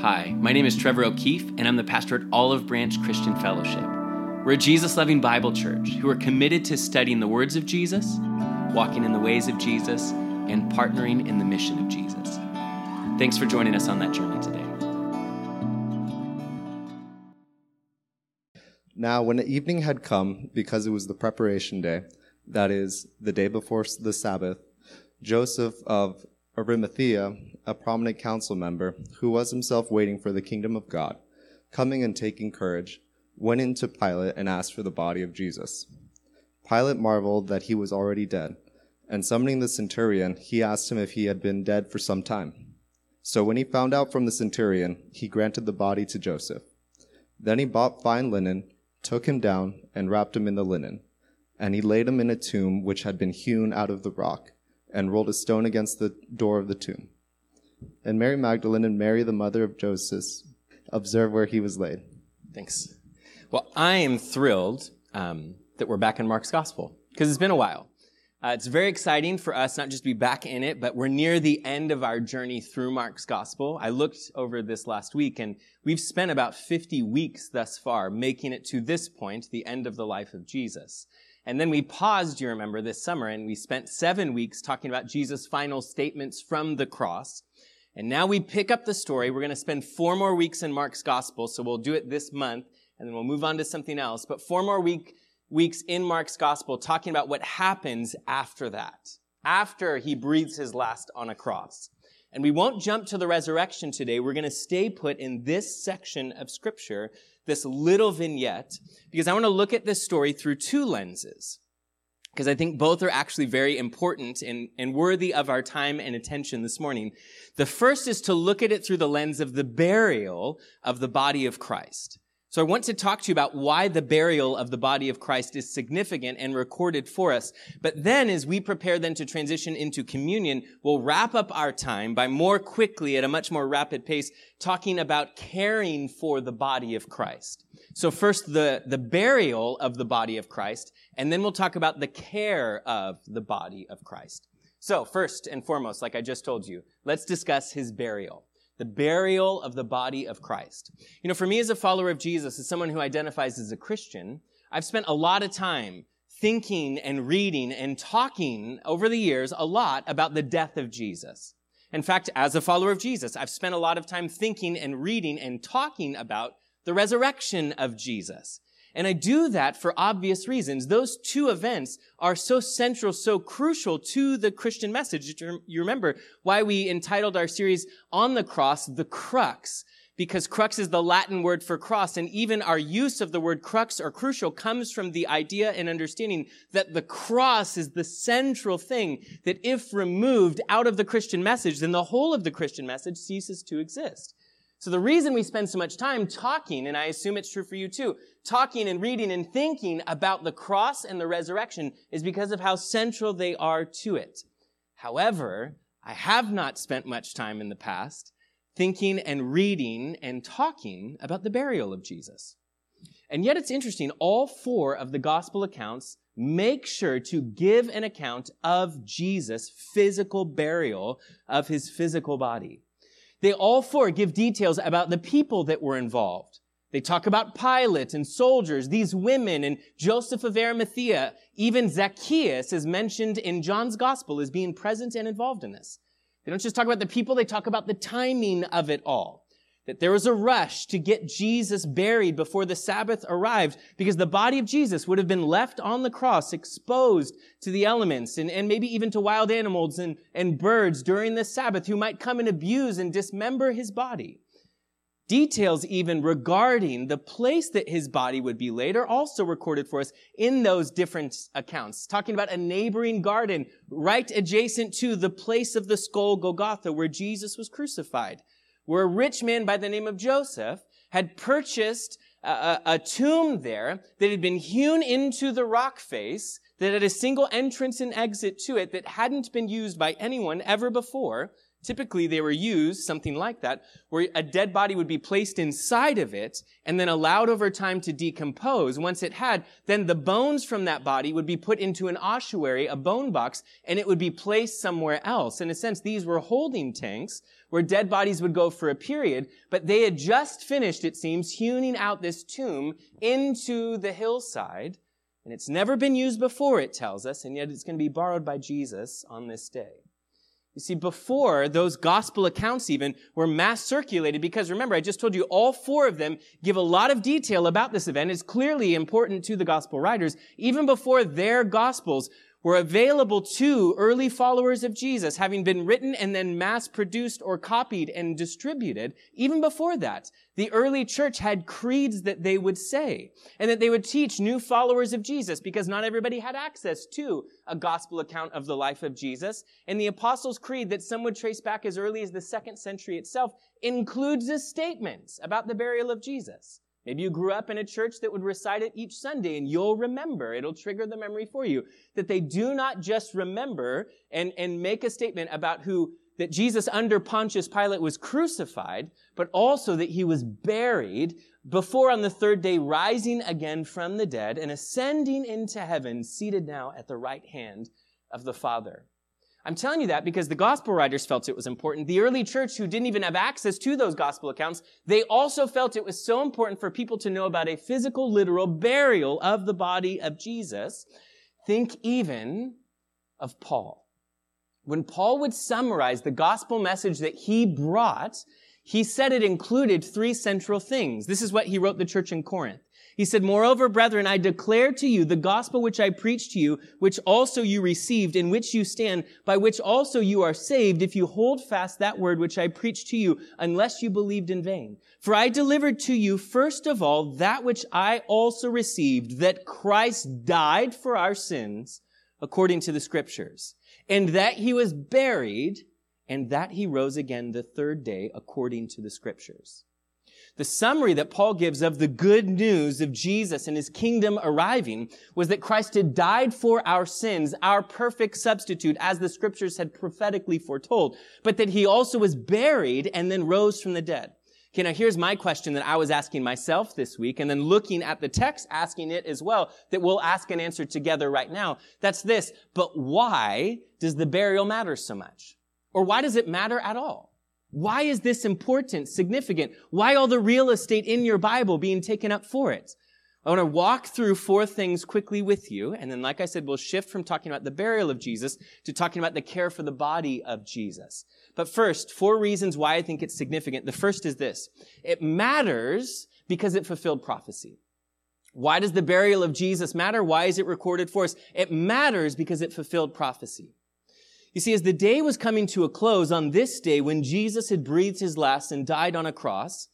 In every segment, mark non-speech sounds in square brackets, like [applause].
Hi, my name is Trevor O'Keefe, and I'm the pastor at Olive Branch Christian Fellowship. We're a Jesus loving Bible church who are committed to studying the words of Jesus, walking in the ways of Jesus, and partnering in the mission of Jesus. Thanks for joining us on that journey today. Now, when the evening had come, because it was the preparation day, that is, the day before the Sabbath, Joseph of Arimathea, a prominent council member, who was himself waiting for the kingdom of God, coming and taking courage, went in to Pilate and asked for the body of Jesus. Pilate marveled that he was already dead, and summoning the centurion, he asked him if he had been dead for some time. So when he found out from the centurion, he granted the body to Joseph. Then he bought fine linen, took him down, and wrapped him in the linen. And he laid him in a tomb which had been hewn out of the rock, and rolled a stone against the door of the tomb. And Mary Magdalene and Mary, the mother of Joseph, observe where he was laid. Thanks. Well, I am thrilled um, that we're back in Mark's Gospel because it's been a while. Uh, it's very exciting for us not just to be back in it, but we're near the end of our journey through Mark's Gospel. I looked over this last week and we've spent about 50 weeks thus far making it to this point, the end of the life of Jesus. And then we paused, you remember, this summer and we spent seven weeks talking about Jesus' final statements from the cross. And now we pick up the story. We're going to spend four more weeks in Mark's gospel. So we'll do it this month and then we'll move on to something else. But four more week, weeks in Mark's gospel talking about what happens after that, after he breathes his last on a cross. And we won't jump to the resurrection today. We're going to stay put in this section of scripture, this little vignette, because I want to look at this story through two lenses because I think both are actually very important and, and worthy of our time and attention this morning. The first is to look at it through the lens of the burial of the body of Christ. So I want to talk to you about why the burial of the body of Christ is significant and recorded for us. But then as we prepare then to transition into communion, we'll wrap up our time by more quickly at a much more rapid pace talking about caring for the body of Christ. So first the, the burial of the body of Christ, and then we'll talk about the care of the body of Christ. So first and foremost, like I just told you, let's discuss his burial the burial of the body of Christ. You know, for me as a follower of Jesus, as someone who identifies as a Christian, I've spent a lot of time thinking and reading and talking over the years a lot about the death of Jesus. In fact, as a follower of Jesus, I've spent a lot of time thinking and reading and talking about the resurrection of Jesus. And I do that for obvious reasons. Those two events are so central, so crucial to the Christian message. You remember why we entitled our series on the cross, the crux, because crux is the Latin word for cross. And even our use of the word crux or crucial comes from the idea and understanding that the cross is the central thing that if removed out of the Christian message, then the whole of the Christian message ceases to exist. So the reason we spend so much time talking, and I assume it's true for you too, talking and reading and thinking about the cross and the resurrection is because of how central they are to it. However, I have not spent much time in the past thinking and reading and talking about the burial of Jesus. And yet it's interesting, all four of the gospel accounts make sure to give an account of Jesus' physical burial of his physical body. They all four give details about the people that were involved. They talk about Pilate and soldiers, these women and Joseph of Arimathea. Even Zacchaeus is mentioned in John's gospel as being present and involved in this. They don't just talk about the people, they talk about the timing of it all. That there was a rush to get Jesus buried before the Sabbath arrived because the body of Jesus would have been left on the cross exposed to the elements and, and maybe even to wild animals and, and birds during the Sabbath who might come and abuse and dismember his body. Details even regarding the place that his body would be laid are also recorded for us in those different accounts. Talking about a neighboring garden right adjacent to the place of the skull Golgotha where Jesus was crucified where a rich man by the name of Joseph had purchased a, a, tomb there that had been hewn into the rock face, that had a single entrance and exit to it that hadn't been used by anyone ever before, Typically, they were used, something like that, where a dead body would be placed inside of it and then allowed over time to decompose. Once it had, then the bones from that body would be put into an ossuary, a bone box, and it would be placed somewhere else. In a sense, these were holding tanks where dead bodies would go for a period, but they had just finished, it seems, hewing out this tomb into the hillside. And it's never been used before, it tells us, and yet it's going to be borrowed by Jesus on this day. You see, before those gospel accounts even were mass circulated, because remember, I just told you all four of them give a lot of detail about this event. It's clearly important to the gospel writers. Even before their gospels were available to early followers of Jesus, having been written and then mass produced or copied and distributed. Even before that, the early church had creeds that they would say and that they would teach new followers of Jesus because not everybody had access to a gospel account of the life of Jesus. And the Apostles' Creed that some would trace back as early as the second century itself includes a statement about the burial of Jesus. Maybe you grew up in a church that would recite it each Sunday and you'll remember, it'll trigger the memory for you, that they do not just remember and, and make a statement about who, that Jesus under Pontius Pilate was crucified, but also that he was buried before on the third day rising again from the dead and ascending into heaven, seated now at the right hand of the Father. I'm telling you that because the gospel writers felt it was important. The early church who didn't even have access to those gospel accounts, they also felt it was so important for people to know about a physical, literal burial of the body of Jesus. Think even of Paul. When Paul would summarize the gospel message that he brought, he said it included three central things. This is what he wrote the church in Corinth. He said, Moreover, brethren, I declare to you the gospel which I preached to you, which also you received, in which you stand, by which also you are saved, if you hold fast that word which I preached to you, unless you believed in vain. For I delivered to you, first of all, that which I also received, that Christ died for our sins, according to the scriptures, and that he was buried, and that he rose again the third day, according to the scriptures. The summary that Paul gives of the good news of Jesus and his kingdom arriving was that Christ had died for our sins, our perfect substitute, as the scriptures had prophetically foretold, but that he also was buried and then rose from the dead. Okay, now here's my question that I was asking myself this week and then looking at the text, asking it as well, that we'll ask and answer together right now. That's this. But why does the burial matter so much? Or why does it matter at all? Why is this important, significant? Why all the real estate in your Bible being taken up for it? I want to walk through four things quickly with you. And then, like I said, we'll shift from talking about the burial of Jesus to talking about the care for the body of Jesus. But first, four reasons why I think it's significant. The first is this. It matters because it fulfilled prophecy. Why does the burial of Jesus matter? Why is it recorded for us? It matters because it fulfilled prophecy. You see, as the day was coming to a close on this day when Jesus had breathed his last and died on a cross,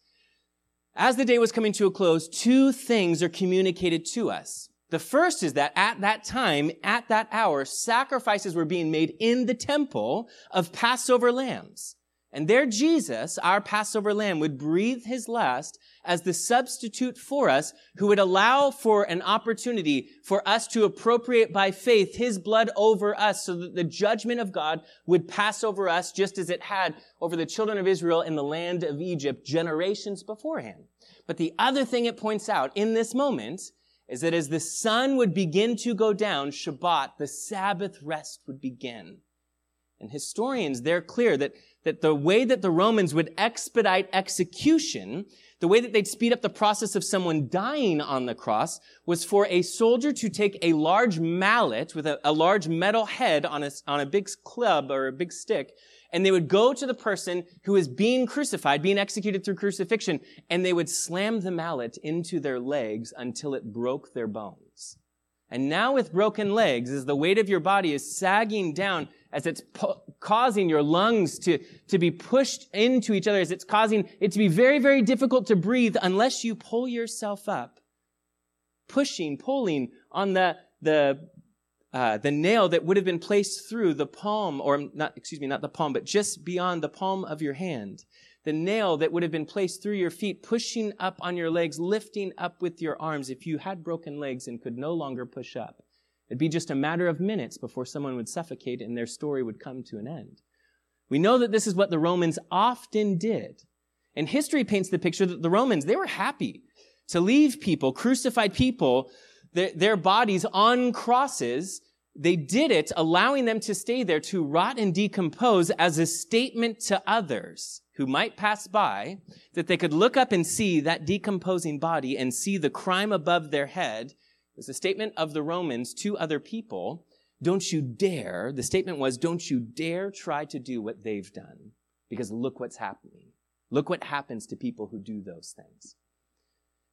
as the day was coming to a close, two things are communicated to us. The first is that at that time, at that hour, sacrifices were being made in the temple of Passover lambs. And there Jesus, our Passover lamb, would breathe his last as the substitute for us who would allow for an opportunity for us to appropriate by faith his blood over us so that the judgment of God would pass over us just as it had over the children of Israel in the land of Egypt generations beforehand. But the other thing it points out in this moment is that as the sun would begin to go down, Shabbat, the Sabbath rest would begin. And historians, they're clear that, that the way that the Romans would expedite execution the way that they'd speed up the process of someone dying on the cross was for a soldier to take a large mallet with a, a large metal head on a, on a big club or a big stick, and they would go to the person who is being crucified, being executed through crucifixion, and they would slam the mallet into their legs until it broke their bones. And now with broken legs, as the weight of your body is sagging down, as it's causing your lungs to, to be pushed into each other, as it's causing it to be very, very difficult to breathe unless you pull yourself up. Pushing, pulling on the, the, uh, the nail that would have been placed through the palm, or not, excuse me, not the palm, but just beyond the palm of your hand the nail that would have been placed through your feet, pushing up on your legs, lifting up with your arms if you had broken legs and could no longer push up. It'd be just a matter of minutes before someone would suffocate and their story would come to an end. We know that this is what the Romans often did. And history paints the picture that the Romans, they were happy to leave people, crucified people, their, their bodies on crosses. They did it, allowing them to stay there to rot and decompose as a statement to others who might pass by that they could look up and see that decomposing body and see the crime above their head. Was a statement of the Romans to other people don't you dare, the statement was, don't you dare try to do what they've done. Because look what's happening. Look what happens to people who do those things.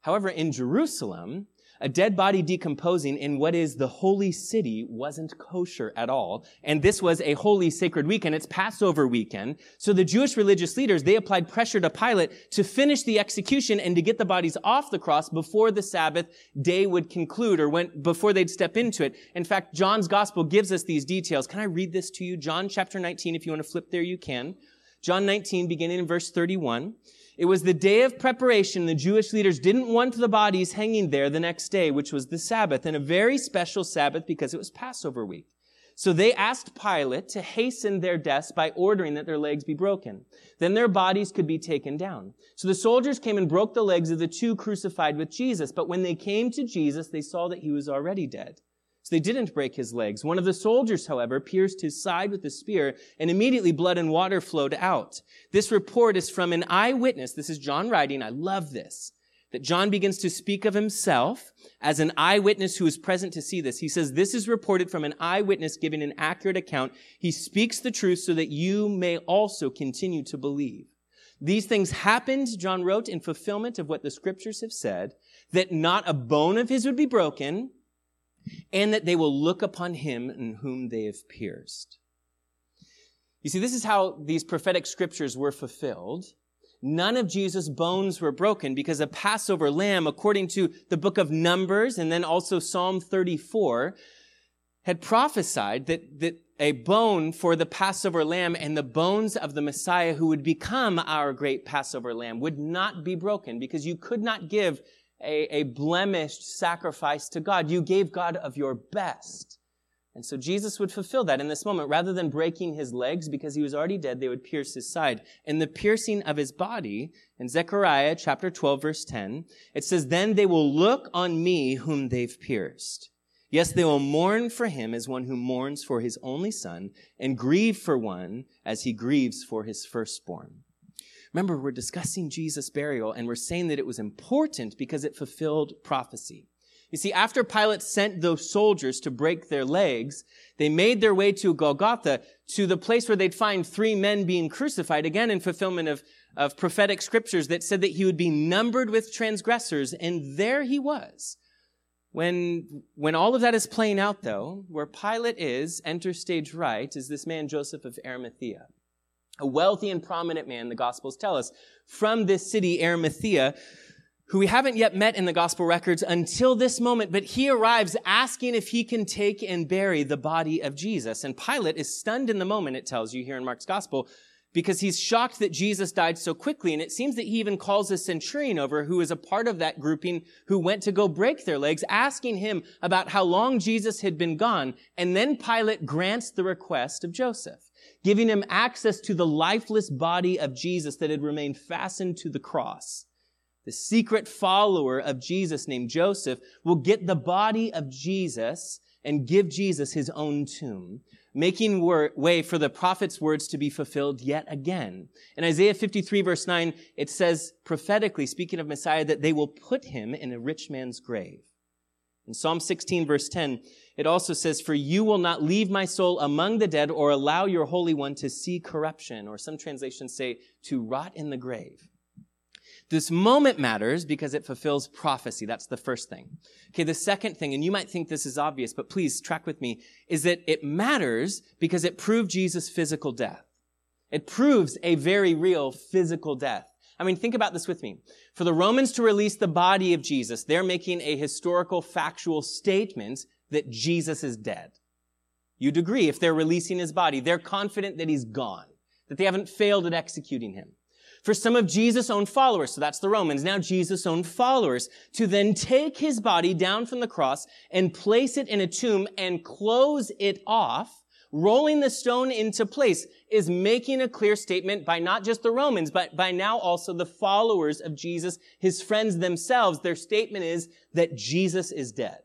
However, in Jerusalem, a dead body decomposing in what is the holy city wasn't kosher at all. And this was a holy sacred weekend. It's Passover weekend. So the Jewish religious leaders, they applied pressure to Pilate to finish the execution and to get the bodies off the cross before the Sabbath day would conclude or when, before they'd step into it. In fact, John's gospel gives us these details. Can I read this to you? John chapter 19, if you want to flip there, you can. John 19, beginning in verse 31. It was the day of preparation. The Jewish leaders didn't want the bodies hanging there the next day, which was the Sabbath, and a very special Sabbath because it was Passover week. So they asked Pilate to hasten their deaths by ordering that their legs be broken. Then their bodies could be taken down. So the soldiers came and broke the legs of the two crucified with Jesus. But when they came to Jesus, they saw that he was already dead. So they didn't break his legs. One of the soldiers, however, pierced his side with a spear, and immediately blood and water flowed out. This report is from an eyewitness. This is John writing. I love this. That John begins to speak of himself as an eyewitness who is present to see this. He says, This is reported from an eyewitness giving an accurate account. He speaks the truth so that you may also continue to believe. These things happened, John wrote, in fulfillment of what the scriptures have said, that not a bone of his would be broken, and that they will look upon him in whom they have pierced. You see, this is how these prophetic scriptures were fulfilled. None of Jesus' bones were broken because a Passover lamb, according to the book of Numbers and then also Psalm 34, had prophesied that, that a bone for the Passover lamb and the bones of the Messiah who would become our great Passover lamb would not be broken because you could not give a, a blemished sacrifice to God. You gave God of your best. And so Jesus would fulfill that in this moment. Rather than breaking his legs because he was already dead, they would pierce his side. In the piercing of his body, in Zechariah chapter 12 verse 10, it says, Then they will look on me whom they've pierced. Yes, they will mourn for him as one who mourns for his only son and grieve for one as he grieves for his firstborn. Remember, we're discussing Jesus' burial and we're saying that it was important because it fulfilled prophecy. You see, after Pilate sent those soldiers to break their legs, they made their way to Golgotha, to the place where they'd find three men being crucified, again in fulfillment of, of prophetic scriptures that said that he would be numbered with transgressors, and there he was. When, when all of that is playing out, though, where Pilate is, enter stage right, is this man Joseph of Arimathea a wealthy and prominent man, the Gospels tell us, from this city, Arimathea, who we haven't yet met in the Gospel records until this moment, but he arrives asking if he can take and bury the body of Jesus. And Pilate is stunned in the moment, it tells you here in Mark's Gospel, because he's shocked that Jesus died so quickly. And it seems that he even calls a centurion over who is a part of that grouping who went to go break their legs, asking him about how long Jesus had been gone. And then Pilate grants the request of Joseph giving him access to the lifeless body of Jesus that had remained fastened to the cross. The secret follower of Jesus named Joseph will get the body of Jesus and give Jesus his own tomb, making way for the prophet's words to be fulfilled yet again. In Isaiah 53 verse 9, it says prophetically, speaking of Messiah, that they will put him in a rich man's grave. In Psalm 16 verse 10, it also says, For you will not leave my soul among the dead or allow your Holy One to see corruption, or some translations say, to rot in the grave. This moment matters because it fulfills prophecy. That's the first thing. Okay, the second thing, and you might think this is obvious, but please track with me, is that it matters because it proved Jesus' physical death. It proves a very real physical death. I mean, think about this with me. For the Romans to release the body of Jesus, they're making a historical, factual statement that Jesus is dead. You'd agree if they're releasing his body, they're confident that he's gone, that they haven't failed at executing him. For some of Jesus' own followers, so that's the Romans, now Jesus' own followers, to then take his body down from the cross and place it in a tomb and close it off rolling the stone into place, is making a clear statement by not just the Romans, but by now also the followers of Jesus, his friends themselves. Their statement is that Jesus is dead.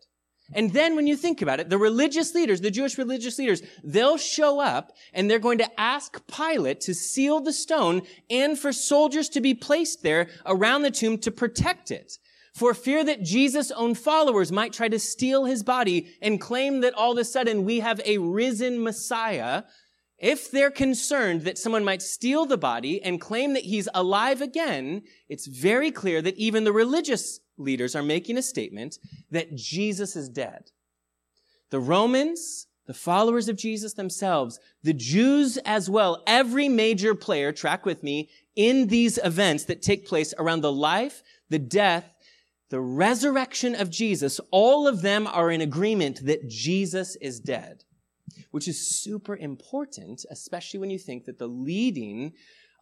And then when you think about it, the religious leaders, the Jewish religious leaders, they'll show up and they're going to ask Pilate to seal the stone and for soldiers to be placed there around the tomb to protect it. For fear that Jesus' own followers might try to steal his body and claim that all of a sudden we have a risen Messiah, if they're concerned that someone might steal the body and claim that he's alive again, it's very clear that even the religious leaders are making a statement that Jesus is dead. The Romans, the followers of Jesus themselves, the Jews as well, every major player, track with me, in these events that take place around the life, the death, the resurrection of Jesus, all of them are in agreement that Jesus is dead, which is super important, especially when you think that the leading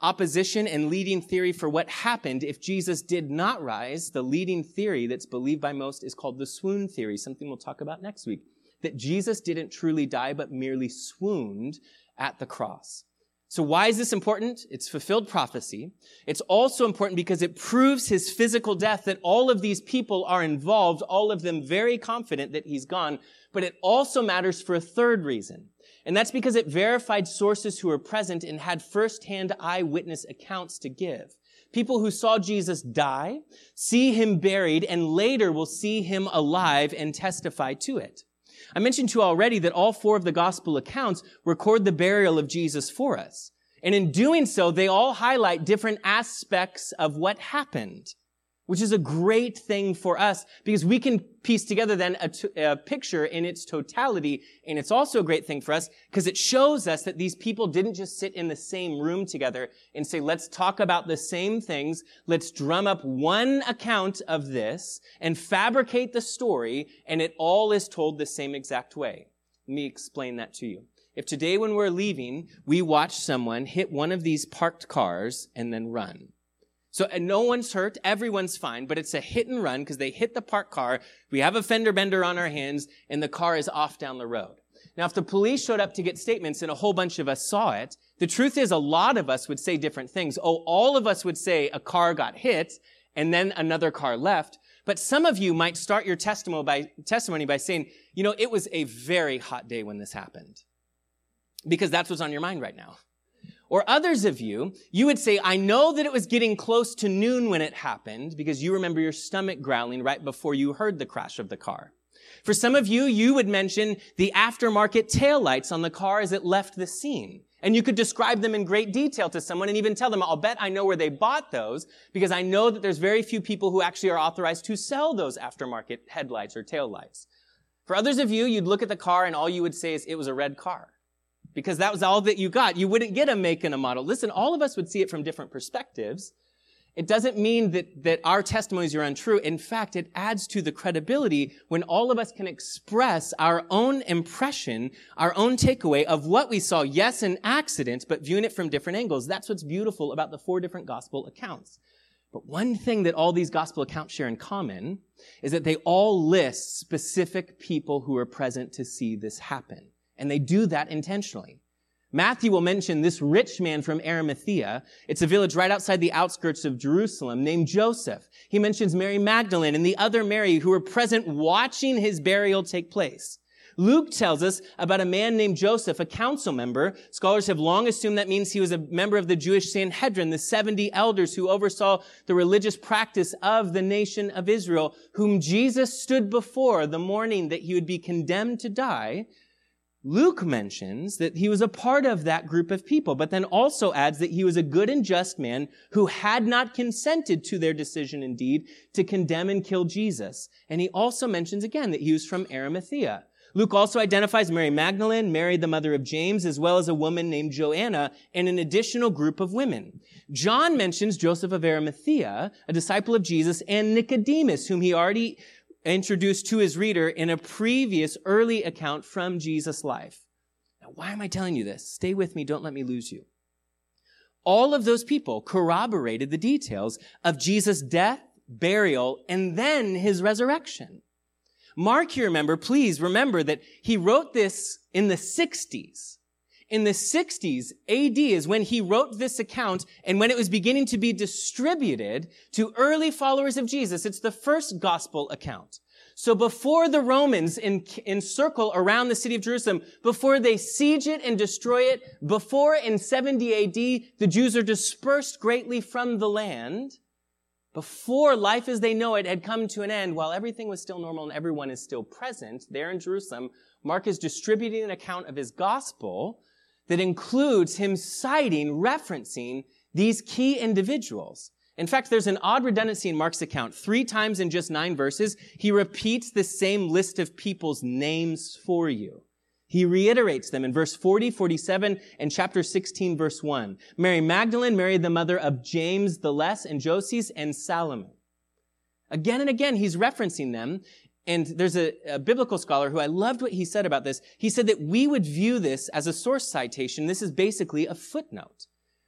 opposition and leading theory for what happened if Jesus did not rise, the leading theory that's believed by most is called the swoon theory, something we'll talk about next week. That Jesus didn't truly die, but merely swooned at the cross. So why is this important? It's fulfilled prophecy. It's also important because it proves his physical death that all of these people are involved, all of them very confident that he's gone. But it also matters for a third reason. And that's because it verified sources who were present and had firsthand eyewitness accounts to give. People who saw Jesus die, see him buried, and later will see him alive and testify to it. I mentioned to you already that all four of the gospel accounts record the burial of Jesus for us. And in doing so, they all highlight different aspects of what happened which is a great thing for us because we can piece together then a, t- a picture in its totality. And it's also a great thing for us because it shows us that these people didn't just sit in the same room together and say, let's talk about the same things. Let's drum up one account of this and fabricate the story. And it all is told the same exact way. Let me explain that to you. If today when we're leaving, we watch someone hit one of these parked cars and then run, so and no one's hurt, everyone's fine, but it's a hit and run because they hit the parked car. We have a fender bender on our hands and the car is off down the road. Now, if the police showed up to get statements and a whole bunch of us saw it, the truth is a lot of us would say different things. Oh, all of us would say a car got hit and then another car left. But some of you might start your testimony by, testimony by saying, you know, it was a very hot day when this happened. Because that's what's on your mind right now. Or others of you, you would say, I know that it was getting close to noon when it happened because you remember your stomach growling right before you heard the crash of the car. For some of you, you would mention the aftermarket taillights on the car as it left the scene. And you could describe them in great detail to someone and even tell them, I'll bet I know where they bought those because I know that there's very few people who actually are authorized to sell those aftermarket headlights or taillights. For others of you, you'd look at the car and all you would say is it was a red car because that was all that you got. You wouldn't get a make and a model. Listen, all of us would see it from different perspectives. It doesn't mean that, that our testimonies are untrue. In fact, it adds to the credibility when all of us can express our own impression, our own takeaway of what we saw. Yes, an accident, but viewing it from different angles. That's what's beautiful about the four different gospel accounts. But one thing that all these gospel accounts share in common is that they all list specific people who were present to see this happen. And they do that intentionally. Matthew will mention this rich man from Arimathea. It's a village right outside the outskirts of Jerusalem named Joseph. He mentions Mary Magdalene and the other Mary who were present watching his burial take place. Luke tells us about a man named Joseph, a council member. Scholars have long assumed that means he was a member of the Jewish Sanhedrin, the 70 elders who oversaw the religious practice of the nation of Israel, whom Jesus stood before the morning that he would be condemned to die Luke mentions that he was a part of that group of people, but then also adds that he was a good and just man who had not consented to their decision indeed to condemn and kill Jesus. And he also mentions again that he was from Arimathea. Luke also identifies Mary Magdalene, Mary the mother of James, as well as a woman named Joanna and an additional group of women. John mentions Joseph of Arimathea, a disciple of Jesus, and Nicodemus, whom he already introduced to his reader in a previous early account from Jesus' life. Now, why am I telling you this? Stay with me. Don't let me lose you. All of those people corroborated the details of Jesus' death, burial, and then his resurrection. Mark, you remember, please remember that he wrote this in the 60s. In the 60s AD is when he wrote this account and when it was beginning to be distributed to early followers of Jesus. It's the first gospel account. So before the Romans encircle around the city of Jerusalem, before they siege it and destroy it, before in 70 AD the Jews are dispersed greatly from the land, before life as they know it had come to an end, while everything was still normal and everyone is still present there in Jerusalem, Mark is distributing an account of his gospel that includes him citing, referencing these key individuals. In fact, there's an odd redundancy in Mark's account. Three times in just nine verses, he repeats the same list of people's names for you. He reiterates them in verse 40, 47, and chapter 16, verse 1. Mary Magdalene, Mary the mother of James the Less and Joses and Salome. Again and again, he's referencing them. And there's a, a, biblical scholar who I loved what he said about this. He said that we would view this as a source citation. This is basically a footnote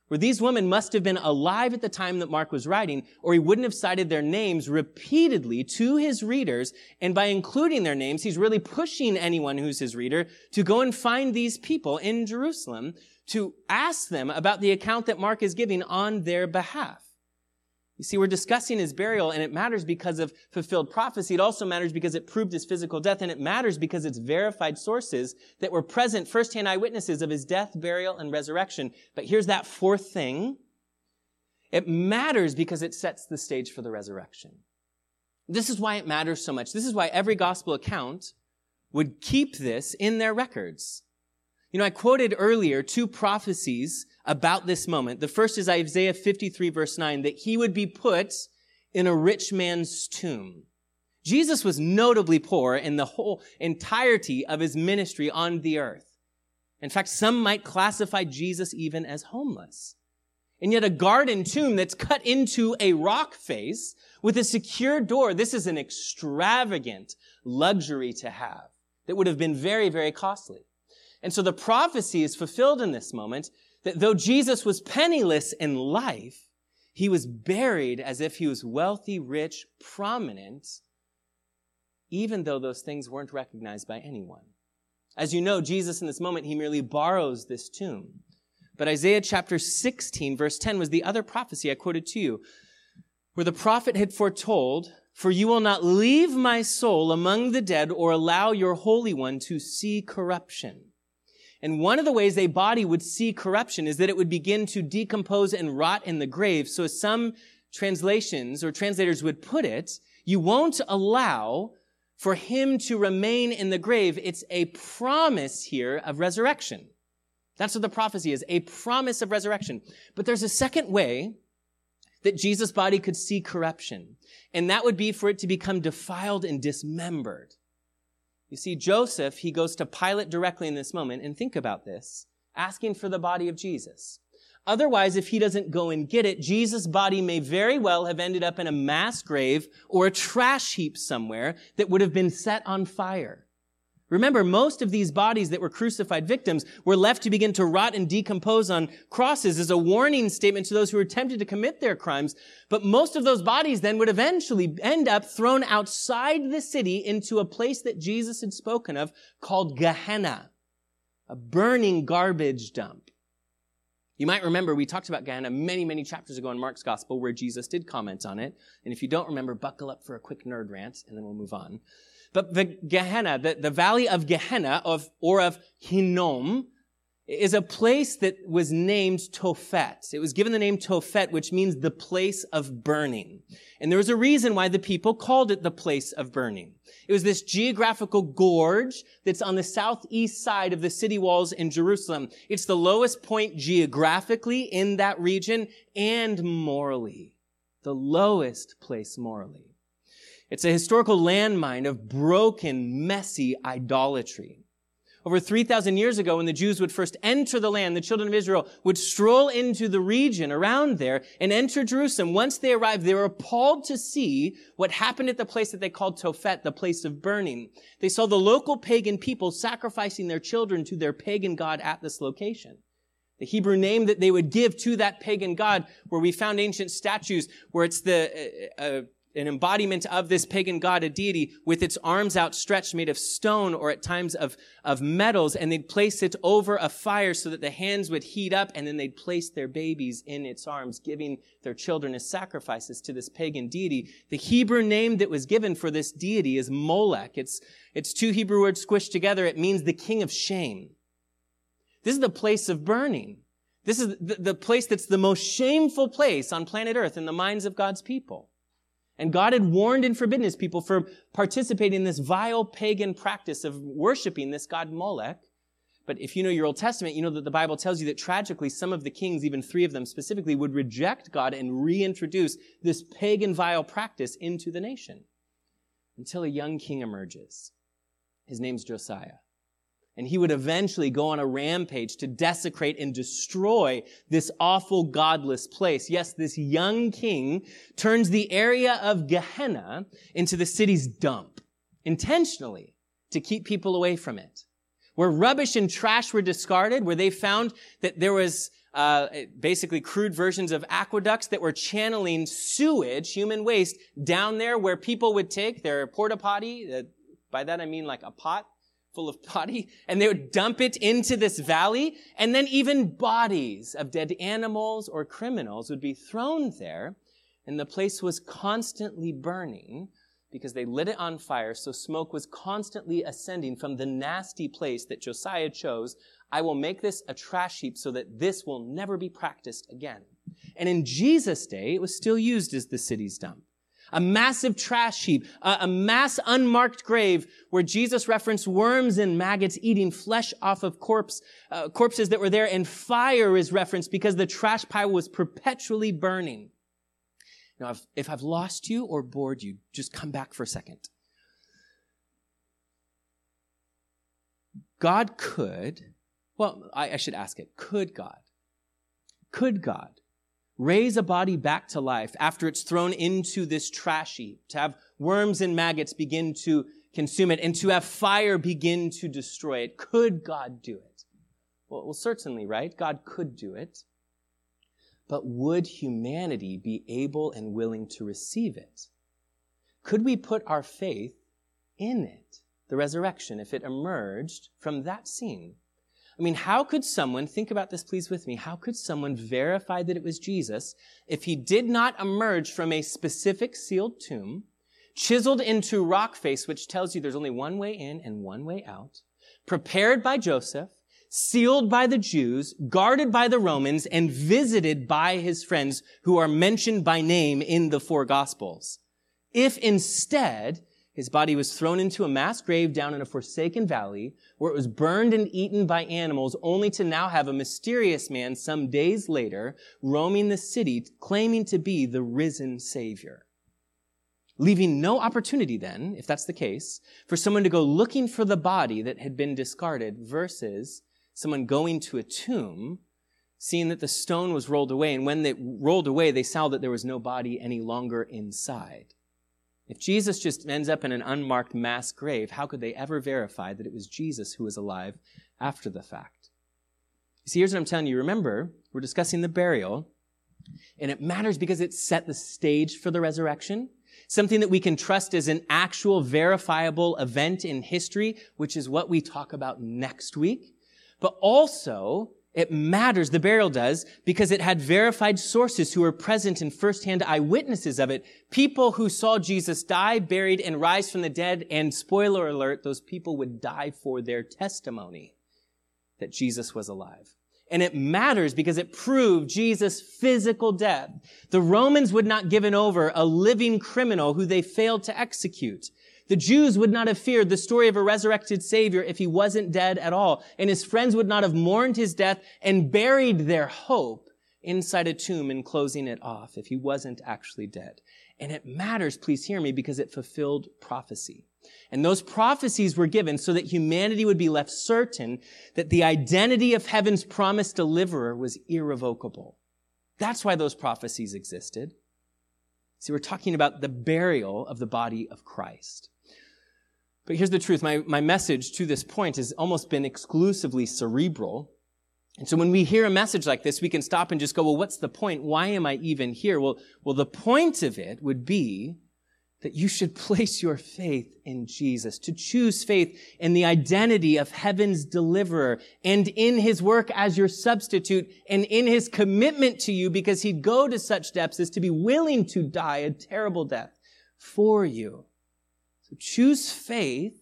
where these women must have been alive at the time that Mark was writing, or he wouldn't have cited their names repeatedly to his readers. And by including their names, he's really pushing anyone who's his reader to go and find these people in Jerusalem to ask them about the account that Mark is giving on their behalf. You see, we're discussing his burial, and it matters because of fulfilled prophecy. It also matters because it proved his physical death, and it matters because it's verified sources that were present, firsthand eyewitnesses of his death, burial, and resurrection. But here's that fourth thing. It matters because it sets the stage for the resurrection. This is why it matters so much. This is why every gospel account would keep this in their records. You know, I quoted earlier two prophecies about this moment. The first is Isaiah 53 verse 9, that he would be put in a rich man's tomb. Jesus was notably poor in the whole entirety of his ministry on the earth. In fact, some might classify Jesus even as homeless. And yet a garden tomb that's cut into a rock face with a secure door, this is an extravagant luxury to have that would have been very, very costly. And so the prophecy is fulfilled in this moment that though Jesus was penniless in life, he was buried as if he was wealthy, rich, prominent, even though those things weren't recognized by anyone. As you know, Jesus in this moment, he merely borrows this tomb. But Isaiah chapter 16, verse 10 was the other prophecy I quoted to you, where the prophet had foretold, For you will not leave my soul among the dead or allow your Holy One to see corruption. And one of the ways a body would see corruption is that it would begin to decompose and rot in the grave. So as some translations or translators would put it, you won't allow for him to remain in the grave. It's a promise here of resurrection. That's what the prophecy is, a promise of resurrection. But there's a second way that Jesus' body could see corruption, and that would be for it to become defiled and dismembered. You see, Joseph, he goes to Pilate directly in this moment, and think about this, asking for the body of Jesus. Otherwise, if he doesn't go and get it, Jesus' body may very well have ended up in a mass grave or a trash heap somewhere that would have been set on fire. Remember, most of these bodies that were crucified victims were left to begin to rot and decompose on crosses as a warning statement to those who were tempted to commit their crimes. But most of those bodies then would eventually end up thrown outside the city into a place that Jesus had spoken of called Gehenna, a burning garbage dump. You might remember we talked about Gehenna many, many chapters ago in Mark's gospel where Jesus did comment on it. And if you don't remember, buckle up for a quick nerd rant and then we'll move on. But the Gehenna, the, the valley of Gehenna of, or of Hinnom, is a place that was named Tophet. It was given the name Tophet, which means the place of burning. And there was a reason why the people called it the place of burning. It was this geographical gorge that's on the southeast side of the city walls in Jerusalem. It's the lowest point geographically in that region and morally. The lowest place morally. It's a historical landmine of broken, messy idolatry. Over 3,000 years ago, when the Jews would first enter the land, the children of Israel would stroll into the region around there and enter Jerusalem. Once they arrived, they were appalled to see what happened at the place that they called Tophet, the place of burning. They saw the local pagan people sacrificing their children to their pagan god at this location. The Hebrew name that they would give to that pagan god, where we found ancient statues, where it's the, uh, uh, an embodiment of this pagan god, a deity, with its arms outstretched, made of stone or at times of, of metals, and they'd place it over a fire so that the hands would heat up, and then they'd place their babies in its arms, giving their children as sacrifices to this pagan deity. The Hebrew name that was given for this deity is Molech. It's, it's two Hebrew words squished together. It means the king of shame. This is the place of burning. This is the, the place that's the most shameful place on planet Earth in the minds of God's people. And God had warned and forbidden his people from participating in this vile pagan practice of worshiping this god Molech. But if you know your Old Testament, you know that the Bible tells you that tragically some of the kings, even three of them specifically, would reject God and reintroduce this pagan vile practice into the nation. Until a young king emerges. His name's Josiah and he would eventually go on a rampage to desecrate and destroy this awful godless place. Yes, this young king turns the area of Gehenna into the city's dump intentionally to keep people away from it. Where rubbish and trash were discarded, where they found that there was uh, basically crude versions of aqueducts that were channeling sewage, human waste, down there where people would take their porta potty. Uh, by that I mean like a pot full of potty, and they would dump it into this valley, and then even bodies of dead animals or criminals would be thrown there, and the place was constantly burning because they lit it on fire, so smoke was constantly ascending from the nasty place that Josiah chose. I will make this a trash heap so that this will never be practiced again. And in Jesus' day, it was still used as the city's dump a massive trash heap, a, a, mass unmarked grave where Jesus referenced worms and maggots eating flesh off of corpse, uh, corpses that were there, and fire is referenced because the trash pile was perpetually burning. Now, if, if I've lost you or bored you, just come back for a second. God could, well, I, I should ask it, could God, could God raise a body back to life after it's thrown into this trash heap, to have worms and maggots begin to consume it, and to have fire begin to destroy it. Could God do it? Well, well certainly, right? God could do it. But would humanity be able and willing to receive it? Could we put our faith in it, the resurrection, if it emerged from that scene? I mean, how could someone, think about this please with me, how could someone verify that it was Jesus if he did not emerge from a specific sealed tomb, chiseled into rock face, which tells you there's only one way in and one way out, prepared by Joseph, sealed by the Jews, guarded by the Romans, and visited by his friends who are mentioned by name in the four gospels? If instead his body was thrown into a mass grave down in a forsaken valley where it was burned and eaten by animals only to now have a mysterious man some days later roaming the city claiming to be the risen savior. Leaving no opportunity then, if that's the case, for someone to go looking for the body that had been discarded versus someone going to a tomb seeing that the stone was rolled away, and when they rolled away, they saw that there was no body any longer inside. If Jesus just ends up in an unmarked mass grave, how could they ever verify that it was Jesus who was alive after the fact? You see, here's what I'm telling you. Remember, we're discussing the burial, and it matters because it set the stage for the resurrection. Something that we can trust as an actual verifiable event in history, which is what we talk about next week. But also, it matters, the burial does, because it had verified sources who were present and firsthand eyewitnesses of it. People who saw Jesus die, buried, and rise from the dead. And spoiler alert, those people would die for their testimony that Jesus was alive. And it matters because it proved Jesus' physical death. The Romans would not give given over a living criminal who they failed to execute. The Jews would not have feared the story of a resurrected Savior if he wasn't dead at all. And his friends would not have mourned his death and buried their hope inside a tomb and closing it off if he wasn't actually dead. And it matters, please hear me, because it fulfilled prophecy. And those prophecies were given so that humanity would be left certain that the identity of heaven's promised deliverer was irrevocable. That's why those prophecies existed. See, we're talking about the burial of the body of Christ. But here's the truth. My, my message to this point has almost been exclusively cerebral. And so when we hear a message like this, we can stop and just go, well, what's the point? Why am I even here? Well, well, the point of it would be that you should [laughs] place your faith in Jesus, to choose faith in the identity of heaven's deliverer and in his work as your substitute and in his commitment to you because he'd go to such depths as to be willing to die a terrible death for you. So choose faith.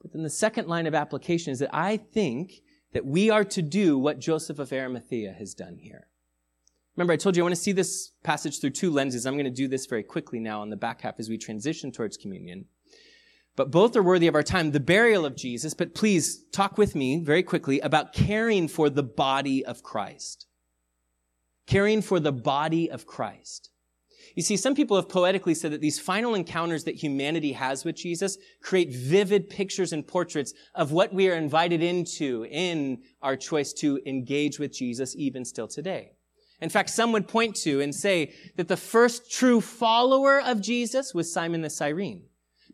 But then the second line of application is that I think that we are to do what Joseph of Arimathea has done here. Remember, I told you I want to see this passage through two lenses. I'm going to do this very quickly now on the back half as we transition towards communion. But both are worthy of our time. The burial of Jesus, but please talk with me very quickly about caring for the body of Christ. Caring for the body of Christ. You see, some people have poetically said that these final encounters that humanity has with Jesus create vivid pictures and portraits of what we are invited into in our choice to engage with Jesus even still today. In fact, some would point to and say that the first true follower of Jesus was Simon the Cyrene.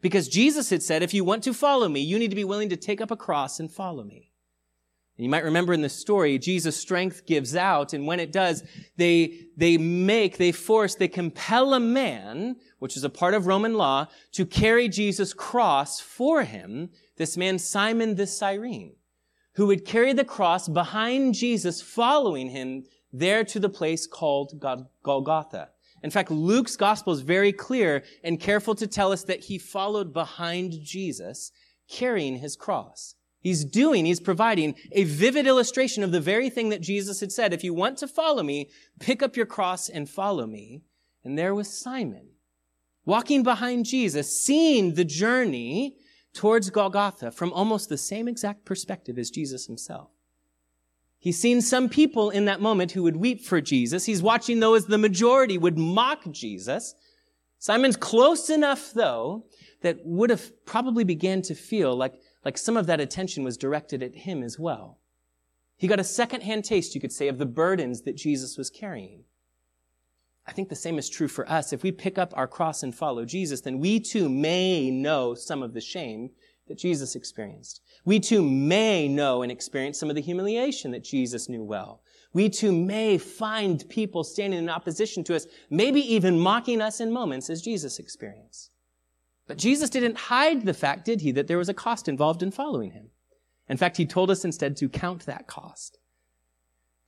Because Jesus had said, if you want to follow me, you need to be willing to take up a cross and follow me. You might remember in the story, Jesus' strength gives out, and when it does, they, they make, they force, they compel a man, which is a part of Roman law, to carry Jesus' cross for him, this man Simon the Cyrene, who would carry the cross behind Jesus, following him there to the place called Golgotha. In fact, Luke's gospel is very clear and careful to tell us that he followed behind Jesus carrying his cross. He's doing, he's providing a vivid illustration of the very thing that Jesus had said. If you want to follow me, pick up your cross and follow me. And there was Simon walking behind Jesus, seeing the journey towards Golgotha from almost the same exact perspective as Jesus himself. He's seen some people in that moment who would weep for Jesus. He's watching though as the majority would mock Jesus. Simon's close enough though that would have probably began to feel like, like some of that attention was directed at him as well. He got a secondhand taste, you could say, of the burdens that Jesus was carrying. I think the same is true for us. If we pick up our cross and follow Jesus, then we too may know some of the shame that Jesus experienced. We too may know and experience some of the humiliation that Jesus knew well. We too may find people standing in opposition to us, maybe even mocking us in moments as Jesus experienced. But Jesus didn't hide the fact, did he, that there was a cost involved in following him. In fact, he told us instead to count that cost.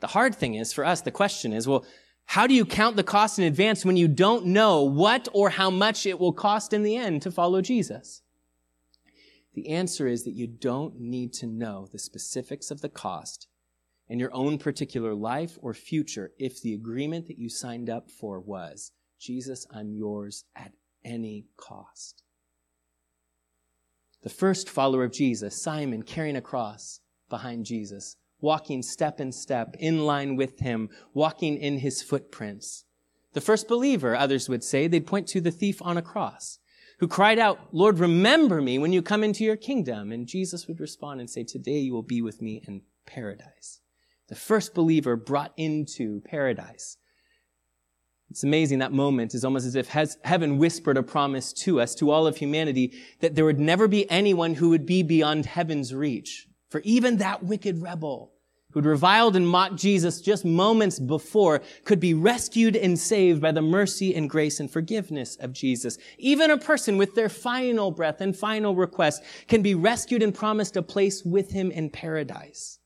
The hard thing is for us, the question is, well, how do you count the cost in advance when you don't know what or how much it will cost in the end to follow Jesus? The answer is that you don't need to know the specifics of the cost in your own particular life or future if the agreement that you signed up for was, Jesus, I'm yours at any cost. The first follower of Jesus, Simon, carrying a cross behind Jesus, walking step in step in line with him, walking in his footprints. The first believer, others would say, they'd point to the thief on a cross who cried out, Lord, remember me when you come into your kingdom. And Jesus would respond and say, Today you will be with me in paradise. The first believer brought into paradise. It's amazing that moment is almost as if heaven whispered a promise to us, to all of humanity, that there would never be anyone who would be beyond heaven's reach. For even that wicked rebel who'd reviled and mocked Jesus just moments before, could be rescued and saved by the mercy and grace and forgiveness of Jesus. Even a person with their final breath and final request can be rescued and promised a place with him in paradise.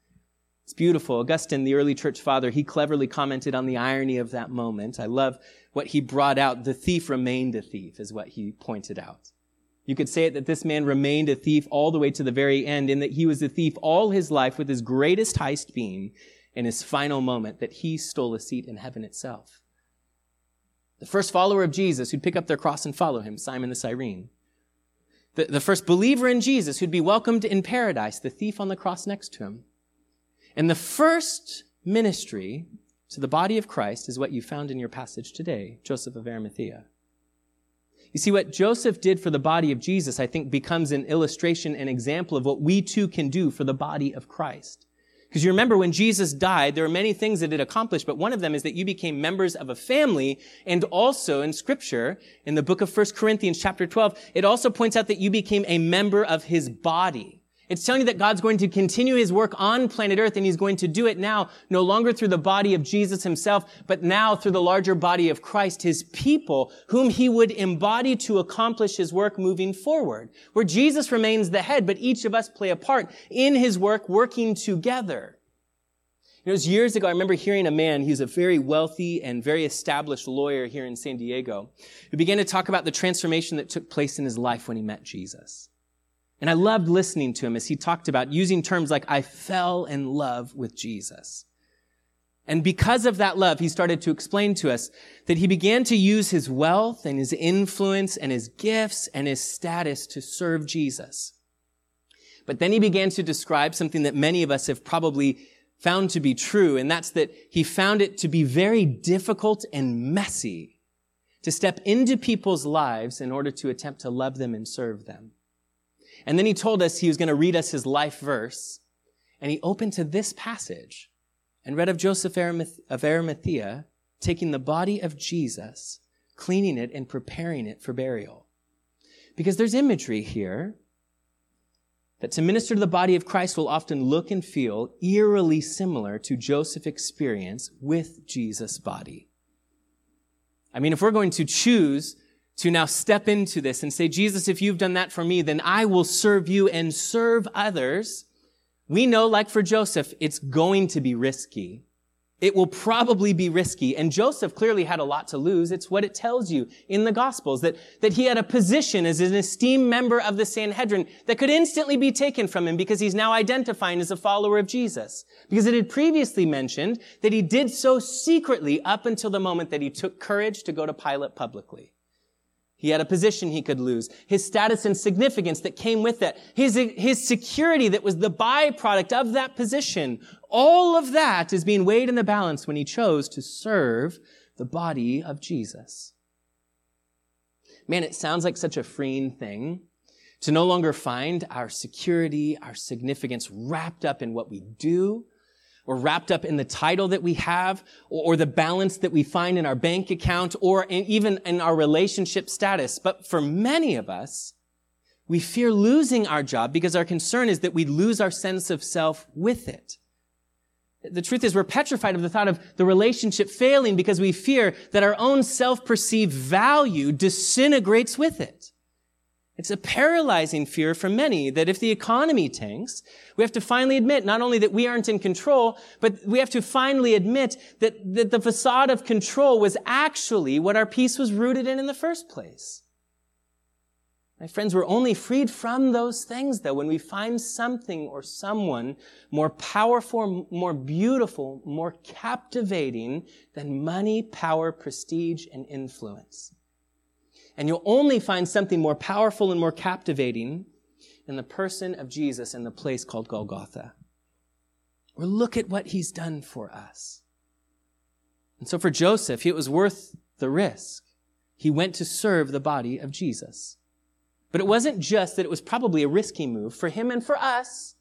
It's beautiful. Augustine, the early church father, he cleverly commented on the irony of that moment. I love what he brought out. The thief remained a thief is what he pointed out. You could say it that this man remained a thief all the way to the very end, in that he was a thief all his life, with his greatest heist being in his final moment that he stole a seat in heaven itself. The first follower of Jesus who'd pick up their cross and follow him, Simon the Cyrene. The, the first believer in Jesus who'd be welcomed in paradise, the thief on the cross next to him. And the first ministry to the body of Christ is what you found in your passage today, Joseph of Arimathea. You see, what Joseph did for the body of Jesus, I think, becomes an illustration, and example of what we too can do for the body of Christ. Because you remember when Jesus died, there are many things that it accomplished, but one of them is that you became members of a family, and also in scripture, in the book of 1 Corinthians chapter 12, it also points out that you became a member of his body. It's telling you that God's going to continue his work on planet earth and he's going to do it now, no longer through the body of Jesus himself, but now through the larger body of Christ, his people, whom he would embody to accomplish his work moving forward. Where Jesus remains the head, but each of us play a part in his work, working together. You know, it was years ago, I remember hearing a man, he was a very wealthy and very established lawyer here in San Diego, who began to talk about the transformation that took place in his life when he met Jesus. And I loved listening to him as he talked about using terms like, I fell in love with Jesus. And because of that love, he started to explain to us that he began to use his wealth and his influence and his gifts and his status to serve Jesus. But then he began to describe something that many of us have probably found to be true, and that's that he found it to be very difficult and messy to step into people's lives in order to attempt to love them and serve them. And then he told us he was going to read us his life verse. And he opened to this passage and read of Joseph of Arimathea taking the body of Jesus, cleaning it, and preparing it for burial. Because there's imagery here that to minister to the body of Christ will often look and feel eerily similar to Joseph's experience with Jesus' body. I mean, if we're going to choose to now step into this and say, Jesus, if you've done that for me, then I will serve you and serve others. We know, like for Joseph, it's going to be risky. It will probably be risky. And Joseph clearly had a lot to lose. It's what it tells you in the Gospels that, that he had a position as an esteemed member of the Sanhedrin that could instantly be taken from him because he's now identifying as a follower of Jesus. Because it had previously mentioned that he did so secretly up until the moment that he took courage to go to Pilate publicly. He had a position he could lose. His status and significance that came with that. His, his security that was the byproduct of that position. All of that is being weighed in the balance when he chose to serve the body of Jesus. Man, it sounds like such a freeing thing to no longer find our security, our significance wrapped up in what we do, or wrapped up in the title that we have or, the balance that we find in our bank account or in, even in our relationship status. But for many of us, we fear losing our job because our concern is that we lose our sense of self with it. The truth is we're petrified of the thought of the relationship failing because we fear that our own self-perceived value disintegrates with it. It's a paralyzing fear for many that if the economy tanks, we have to finally admit not only that we aren't in control, but we have to finally admit that, that the facade of control was actually what our peace was rooted in in the first place. My friends, we're only freed from those things, though, when we find something or someone more powerful, more beautiful, more captivating than money, power, prestige, and influence. And you'll only find something more powerful and more captivating in the person of Jesus in the place called Golgotha. Or look at what he's done for us. And so for Joseph, it was worth the risk. He went to serve the body of Jesus. But it wasn't just that it was probably a risky move for him and for us,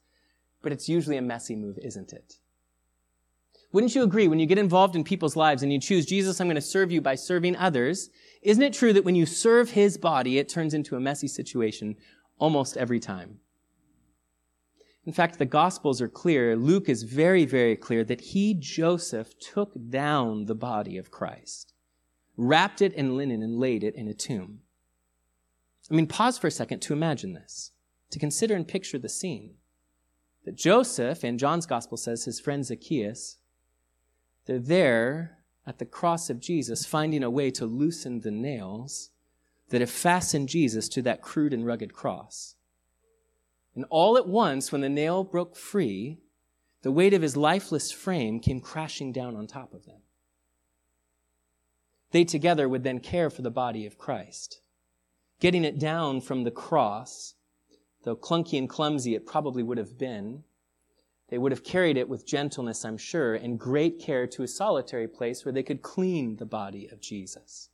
but it's usually a messy move, isn't it? Wouldn't you agree when you get involved in people's lives and you choose, Jesus, I'm going to serve you by serving others, isn't it true that when you serve his body, it turns into a messy situation almost every time? In fact, the Gospels are clear. Luke is very, very clear that he, Joseph, took down the body of Christ, wrapped it in linen, and laid it in a tomb. I mean, pause for a second to imagine this, to consider and picture the scene. That Joseph, and John's Gospel says his friend Zacchaeus, they're there at the cross of Jesus, finding a way to loosen the nails that have fastened Jesus to that crude and rugged cross. And all at once, when the nail broke free, the weight of his lifeless frame came crashing down on top of them. They together would then care for the body of Christ, getting it down from the cross, though clunky and clumsy it probably would have been, they would have carried it with gentleness, I'm sure, and great care to a solitary place where they could clean the body of Jesus.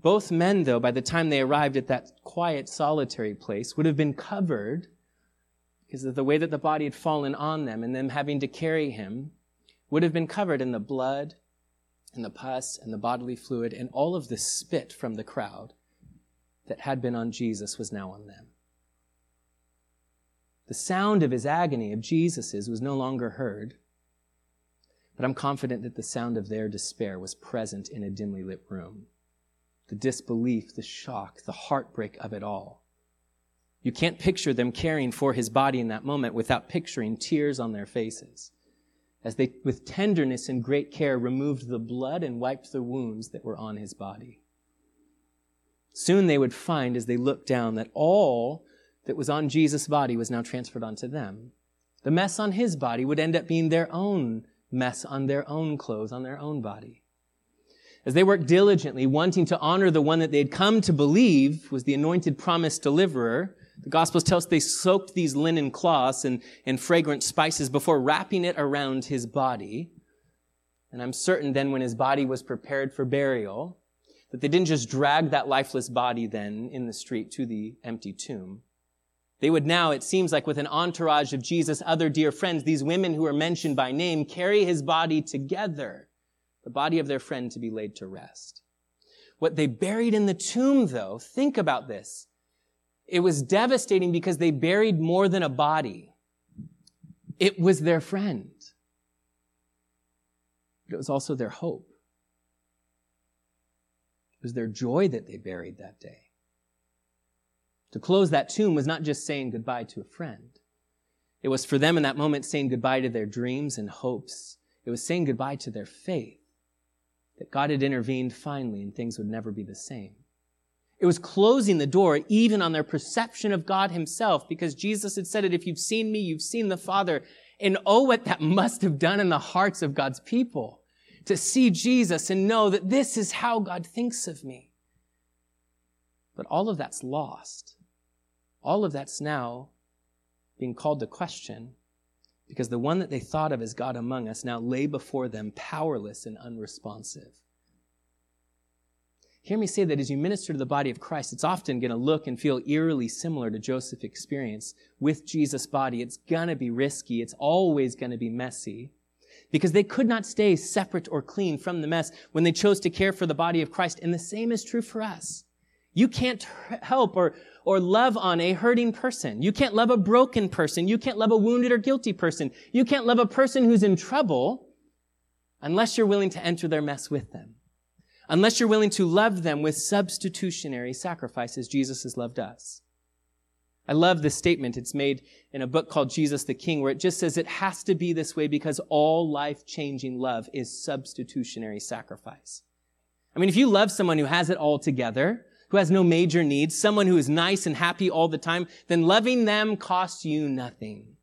Both men, though, by the time they arrived at that quiet, solitary place, would have been covered because of the way that the body had fallen on them and them having to carry him, would have been covered in the blood and the pus and the bodily fluid and all of the spit from the crowd that had been on Jesus was now on them. The sound of his agony, of Jesus's, was no longer heard. But I'm confident that the sound of their despair was present in a dimly lit room. The disbelief, the shock, the heartbreak of it all. You can't picture them caring for his body in that moment without picturing tears on their faces as they, with tenderness and great care, removed the blood and wiped the wounds that were on his body. Soon they would find, as they looked down, that all that was on Jesus' body was now transferred onto them. The mess on his body would end up being their own mess on their own clothes, on their own body. As they worked diligently, wanting to honor the one that they had come to believe was the anointed promised deliverer, the Gospels tell us they soaked these linen cloths and, and fragrant spices before wrapping it around his body. And I'm certain then when his body was prepared for burial, that they didn't just drag that lifeless body then in the street to the empty tomb. They would now, it seems like with an entourage of Jesus' other dear friends, these women who are mentioned by name, carry his body together, the body of their friend to be laid to rest. What they buried in the tomb, though, think about this. It was devastating because they buried more than a body. It was their friend. But it was also their hope. It was their joy that they buried that day. To close that tomb was not just saying goodbye to a friend. It was for them in that moment saying goodbye to their dreams and hopes. It was saying goodbye to their faith that God had intervened finally and things would never be the same. It was closing the door even on their perception of God himself because Jesus had said it, if you've seen me, you've seen the Father. And oh, what that must have done in the hearts of God's people to see Jesus and know that this is how God thinks of me. But all of that's lost. All of that's now being called to question because the one that they thought of as God among us now lay before them powerless and unresponsive. Hear me say that as you minister to the body of Christ, it's often going to look and feel eerily similar to Joseph's experience with Jesus' body. It's going to be risky. It's always going to be messy because they could not stay separate or clean from the mess when they chose to care for the body of Christ. And the same is true for us. You can't help or, or love on a hurting person. You can't love a broken person. You can't love a wounded or guilty person. You can't love a person who's in trouble unless you're willing to enter their mess with them unless you're willing to love them with substitutionary sacrifices, Jesus has loved us. I love this statement. It's made in a book called Jesus the King, where it just says it has to be this way because all life changing love is substitutionary sacrifice. I mean, if you love someone who has it all together, who has no major needs, someone who is nice and happy all the time, then loving them costs you nothing.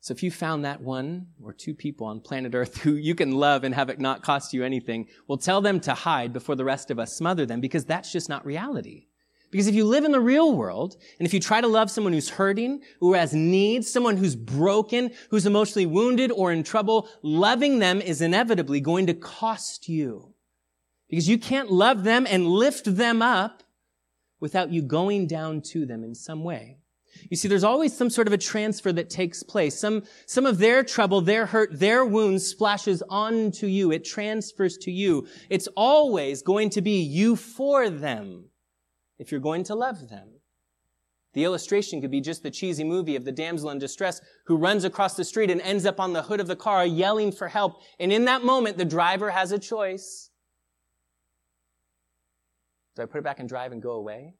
So if you found that one or two people on planet Earth [laughs] who you can love and have it not cost you anything, well, tell them to hide before the rest of us smother them because that's just not reality. Because if you live in the real world, and if you try to love someone who's hurting, who has needs, someone who's broken, who's emotionally wounded or in trouble, loving them is inevitably going to cost you. Because you can't love them and lift them up without you going down to them in some way. You see, there's always some sort of a transfer that takes place. Some, some of their trouble, their hurt, their wounds splashes onto you. It transfers to you. It's always going to be you for them if you're going to love them. The illustration could be just the cheesy movie of the damsel in distress who runs across the street and ends up on the hood of the car yelling for help. And in that moment, the driver has a choice. Do I put it back and drive and go away?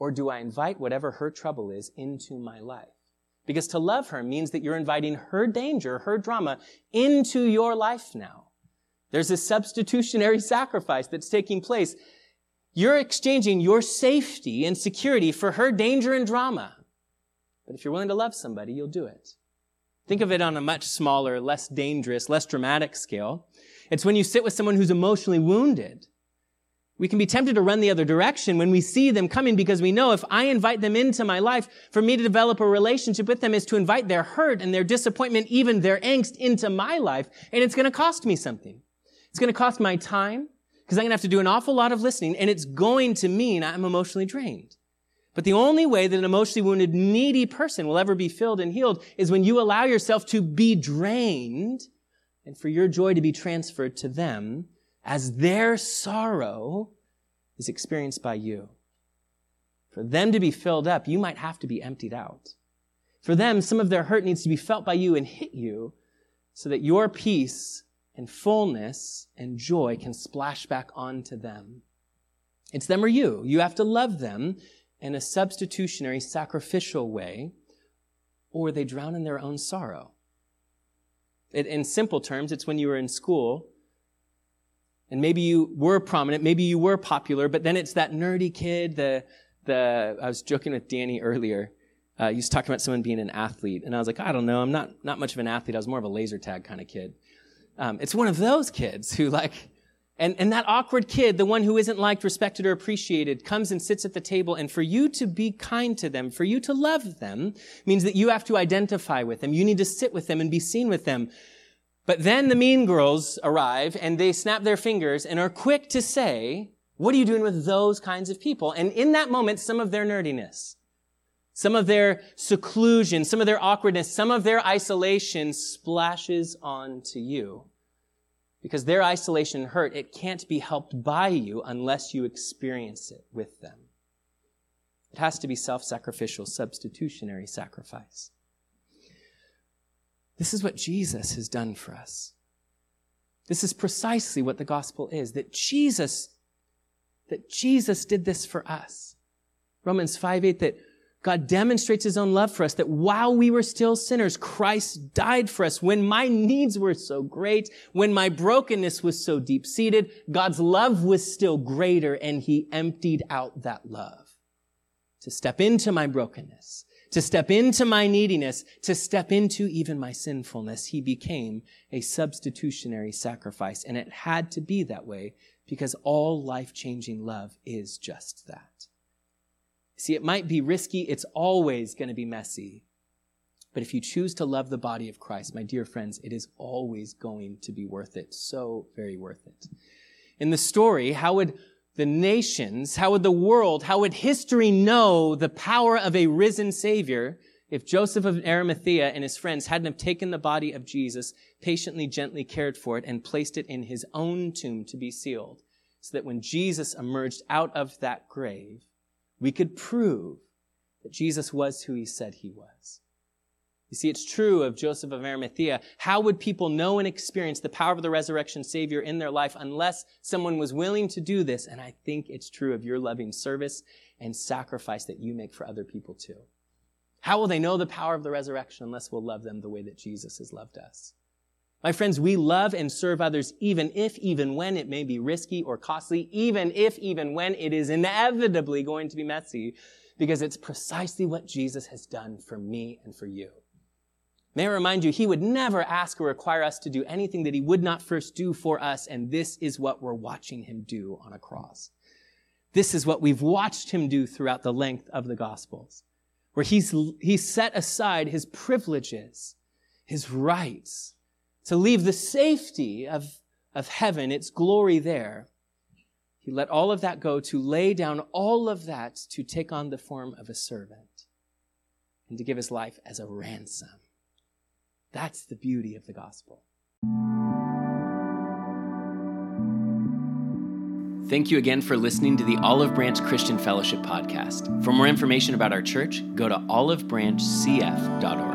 Or do I invite whatever her trouble is into my life? Because to love her means that you're inviting her danger, her drama into your life now. There's a substitutionary [laughs] sacrifice that's taking place. You're exchanging your safety and security for her danger and drama. But if you're willing to love somebody, you'll do it. Think of it on a much smaller, less dangerous, less dramatic scale. It's when you sit with someone who's emotionally wounded we can be tempted to run the other direction when we see them coming because we know if I invite them into my life, for me to develop a relationship with them is to invite their hurt and their disappointment, even their angst into my life. And it's going to cost me something. It's going to cost my time because I'm going to have to do an awful lot of listening and it's going to mean I'm emotionally drained. But the only way that an emotionally wounded, needy person will ever be filled and healed is when you allow yourself to be drained and for your joy to be transferred to them as their sorrow is experienced by you. For them to be filled up, you might have to be emptied out. For them, some of their hurt needs to be felt by you and hit you so that your peace and fullness and joy can splash back onto them. It's them or you. You have to love them in a substitutionary, sacrificial way, or they drown in their own sorrow. It, in simple terms, it's when you were in school and maybe you were prominent, maybe you were popular, but then it's that nerdy kid, the, the, I was joking with Danny earlier. Uh, he was talking about someone being an athlete, and I was like, I don't know, I'm not, not much of an athlete. I was more of a laser tag kind of kid. Um, it's one of those kids who like, and, and that awkward kid, the one who isn't liked, respected, or appreciated, comes and sits at the table. And for you to be kind to them, for you to love them, means that you have to identify with them. You need to sit with them and be seen with them. But then the mean girls arrive and they snap their fingers and are quick to say, what are you doing with those kinds of people? And in that moment, some of their nerdiness, some of their seclusion, some of their awkwardness, some of their isolation splashes onto you. Because their isolation hurt, it can't be helped by you unless you experience it with them. It has to be self-sacrificial, substitutionary sacrifice. This is what Jesus has done for us. This is precisely what the gospel is, that Jesus that Jesus did this for us. Romans 5 8, that God demonstrates his own love for us, that while we were still sinners, Christ died for us. When my needs were so great, when my brokenness was so deep seated, God's love was still greater and he emptied out that love to step into my brokenness, to step into my neediness, to step into even my sinfulness. He became a substitutionary sacrifice and it had to be that way because all life changing love is just that. See, it might be risky, it's always going to be messy. But if you choose to love the body of Christ, my dear friends, it is always going to be worth it. So very worth it. In the story, how would the nations, how would the world, how would history know the power of a risen Savior if Joseph of Arimathea and his friends hadn't have taken the body of Jesus, patiently, gently cared for it, and placed it in his own tomb to be sealed, so that when Jesus emerged out of that grave, we could prove that Jesus was who he said he was. You see, it's true of Joseph of Arimathea. How would people know and experience the power of the resurrection Savior in their life unless someone was willing to do this? And I think it's true of your loving service and sacrifice that you make for other people too. How will they know the power of the resurrection unless we'll love them the way that Jesus has loved us? My friends, we love and serve others even if, even when it may be risky or costly, even if, even when it is inevitably going to be messy, because it's precisely what Jesus has done for me and for you. May I remind you, he would never ask or require us to do anything that he would not first do for us, and this is what we're watching him do on a cross. This is what we've watched him do throughout the length of the Gospels where he's, he's set aside his privileges, his rights, to leave the safety of, of heaven, its glory there. He let all of that go to lay down all of that to take on the form of a servant and to give his life as a ransom. That's the beauty of the gospel. Thank you again for listening to the Olive Branch Christian Fellowship podcast. For more information about our church, go to olivebranchcf.org.